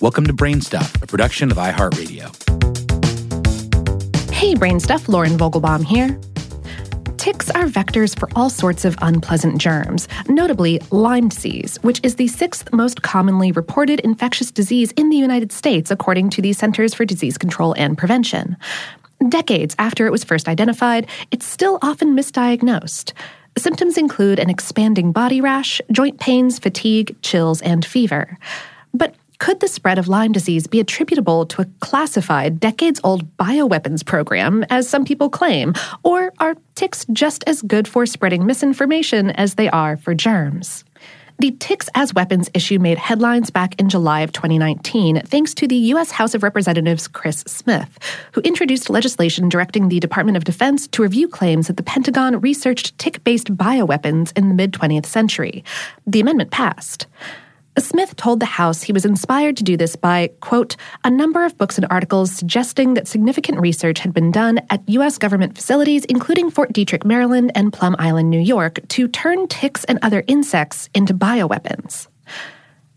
Welcome to Brainstuff, a production of iHeartRadio. Hey, Brainstuff, Lauren Vogelbaum here. Ticks are vectors for all sorts of unpleasant germs, notably Lyme disease, which is the sixth most commonly reported infectious disease in the United States, according to the Centers for Disease Control and Prevention. Decades after it was first identified, it's still often misdiagnosed. Symptoms include an expanding body rash, joint pains, fatigue, chills, and fever. But could the spread of Lyme disease be attributable to a classified, decades old bioweapons program, as some people claim? Or are ticks just as good for spreading misinformation as they are for germs? The Ticks as Weapons issue made headlines back in July of 2019 thanks to the U.S. House of Representatives Chris Smith, who introduced legislation directing the Department of Defense to review claims that the Pentagon researched tick based bioweapons in the mid 20th century. The amendment passed. Smith told the House he was inspired to do this by, quote, a number of books and articles suggesting that significant research had been done at U.S. government facilities, including Fort Detrick, Maryland, and Plum Island, New York, to turn ticks and other insects into bioweapons.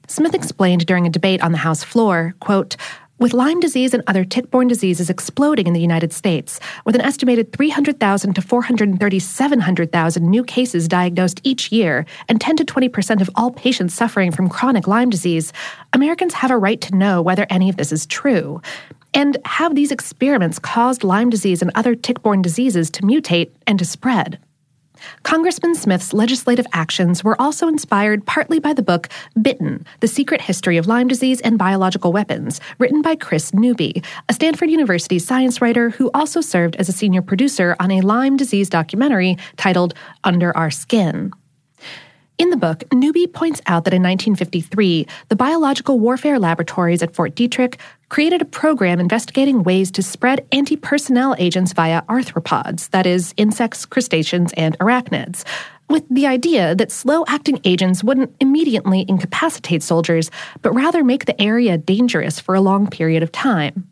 Smith explained during a debate on the House floor, quote, with Lyme disease and other tick borne diseases exploding in the United States, with an estimated 300,000 to 437,000 new cases diagnosed each year, and 10 to 20 percent of all patients suffering from chronic Lyme disease, Americans have a right to know whether any of this is true. And have these experiments caused Lyme disease and other tick borne diseases to mutate and to spread? Congressman Smith's legislative actions were also inspired partly by the book Bitten The Secret History of Lyme Disease and Biological Weapons, written by Kris Newby, a Stanford University science writer who also served as a senior producer on a Lyme disease documentary titled Under Our Skin. In the book, Newby points out that in 1953, the biological warfare laboratories at Fort Detrick created a program investigating ways to spread anti personnel agents via arthropods, that is, insects, crustaceans, and arachnids, with the idea that slow acting agents wouldn't immediately incapacitate soldiers, but rather make the area dangerous for a long period of time.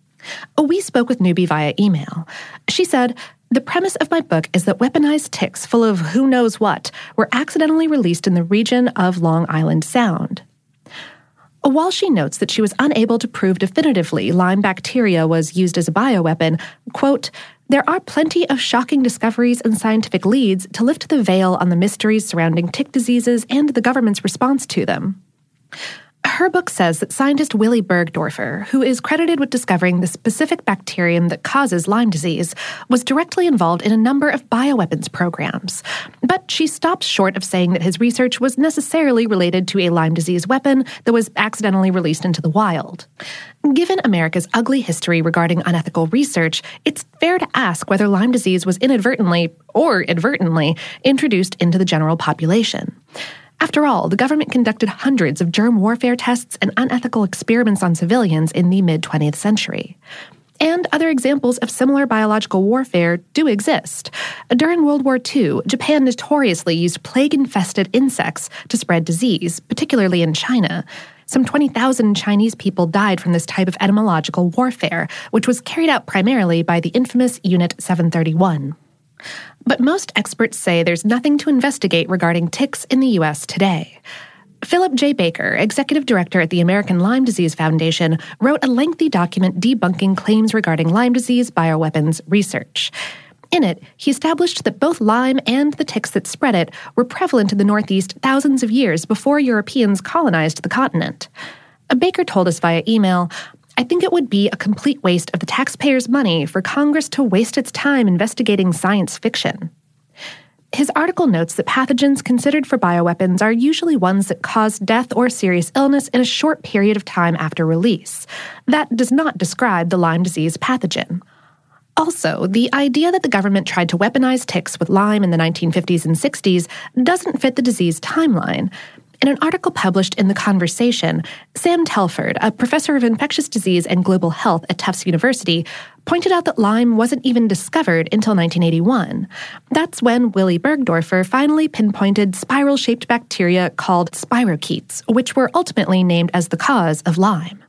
Oh, we spoke with Newby via email. She said, the premise of my book is that weaponized ticks full of who knows what were accidentally released in the region of Long Island Sound. While she notes that she was unable to prove definitively Lyme bacteria was used as a bioweapon, quote, there are plenty of shocking discoveries and scientific leads to lift the veil on the mysteries surrounding tick diseases and the government's response to them. Her book says that scientist Willy Burgdorfer, who is credited with discovering the specific bacterium that causes Lyme disease, was directly involved in a number of bioweapons programs. But she stops short of saying that his research was necessarily related to a Lyme disease weapon that was accidentally released into the wild. Given America's ugly history regarding unethical research, it's fair to ask whether Lyme disease was inadvertently, or advertently, introduced into the general population. After all, the government conducted hundreds of germ warfare tests and unethical experiments on civilians in the mid 20th century. And other examples of similar biological warfare do exist. During World War II, Japan notoriously used plague infested insects to spread disease, particularly in China. Some 20,000 Chinese people died from this type of entomological warfare, which was carried out primarily by the infamous Unit 731. But most experts say there's nothing to investigate regarding ticks in the U.S. today. Philip J. Baker, executive director at the American Lyme Disease Foundation, wrote a lengthy document debunking claims regarding Lyme disease bioweapons research. In it, he established that both Lyme and the ticks that spread it were prevalent in the Northeast thousands of years before Europeans colonized the continent. Baker told us via email I think it would be a complete waste of the taxpayers' money for Congress to waste its time investigating science fiction. His article notes that pathogens considered for bioweapons are usually ones that cause death or serious illness in a short period of time after release. That does not describe the Lyme disease pathogen. Also, the idea that the government tried to weaponize ticks with Lyme in the 1950s and 60s doesn't fit the disease timeline. In an article published in The Conversation, Sam Telford, a professor of infectious disease and global health at Tufts University, pointed out that Lyme wasn't even discovered until 1981. That's when Willy Burgdorfer finally pinpointed spiral shaped bacteria called spirochetes, which were ultimately named as the cause of Lyme.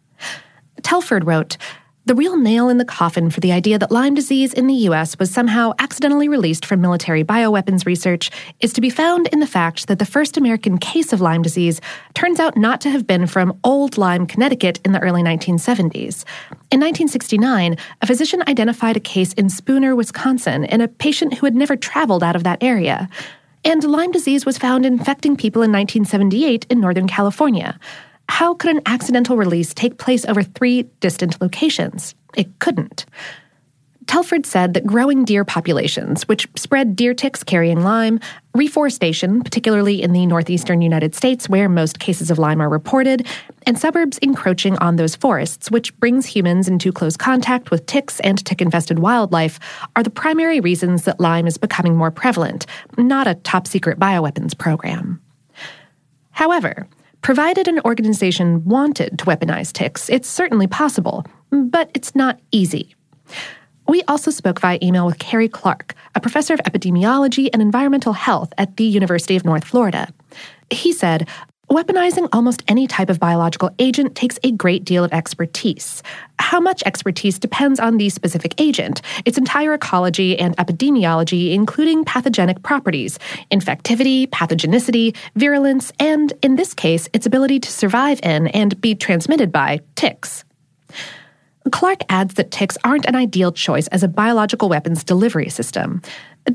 Telford wrote, The real nail in the coffin for the idea that Lyme disease in the US was somehow accidentally released from military bioweapons research is to be found in the fact that the first American case of Lyme disease turns out not to have been from Old Lyme, Connecticut in the early 1970s. In 1969, a physician identified a case in Spooner, Wisconsin, in a patient who had never traveled out of that area. And Lyme disease was found infecting people in 1978 in Northern California. How could an accidental release take place over three distant locations? It couldn't. Telford said that growing deer populations, which spread deer ticks carrying Lyme, reforestation, particularly in the northeastern United States where most cases of Lyme are reported, and suburbs encroaching on those forests, which brings humans into close contact with ticks and tick infested wildlife, are the primary reasons that Lyme is becoming more prevalent, not a top secret bioweapons program. However, Provided an organization wanted to weaponize ticks, it's certainly possible, but it's not easy. We also spoke via email with Kerry Clark, a professor of epidemiology and environmental health at the University of North Florida. He said, Weaponizing almost any type of biological agent takes a great deal of expertise. How much expertise depends on the specific agent, its entire ecology and epidemiology, including pathogenic properties, infectivity, pathogenicity, virulence, and, in this case, its ability to survive in and be transmitted by ticks. Clark adds that ticks aren't an ideal choice as a biological weapons delivery system.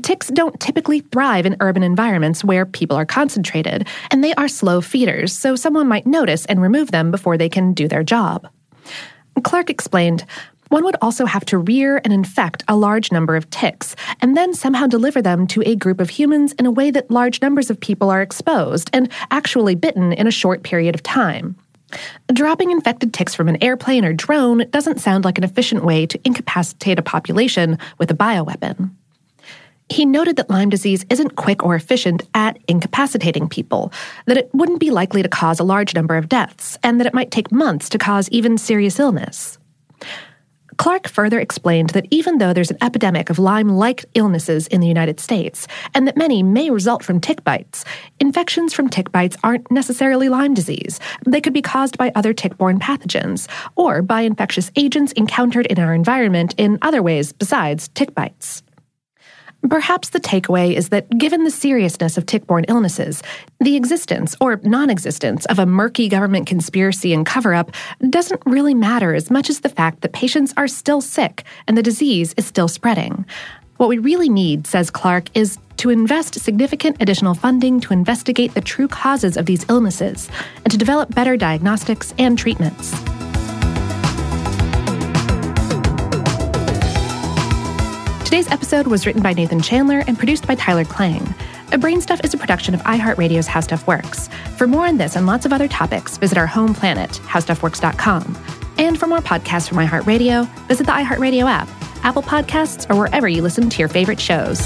Ticks don't typically thrive in urban environments where people are concentrated, and they are slow feeders, so someone might notice and remove them before they can do their job. Clark explained, one would also have to rear and infect a large number of ticks, and then somehow deliver them to a group of humans in a way that large numbers of people are exposed and actually bitten in a short period of time. Dropping infected ticks from an airplane or drone doesn't sound like an efficient way to incapacitate a population with a bioweapon. He noted that Lyme disease isn't quick or efficient at incapacitating people, that it wouldn't be likely to cause a large number of deaths, and that it might take months to cause even serious illness. Clark further explained that even though there's an epidemic of Lyme like illnesses in the United States, and that many may result from tick bites, infections from tick bites aren't necessarily Lyme disease. They could be caused by other tick borne pathogens, or by infectious agents encountered in our environment in other ways besides tick bites. Perhaps the takeaway is that given the seriousness of tick borne illnesses, the existence or non existence of a murky government conspiracy and cover up doesn't really matter as much as the fact that patients are still sick and the disease is still spreading. What we really need, says Clark, is to invest significant additional funding to investigate the true causes of these illnesses and to develop better diagnostics and treatments. Today's episode was written by Nathan Chandler and produced by Tyler Klang. A Brainstuff is a production of iHeartRadio's How Stuff Works. For more on this and lots of other topics, visit our home planet, howstuffworks.com. And for more podcasts from iHeartRadio, visit the iHeartRadio app, Apple Podcasts, or wherever you listen to your favorite shows.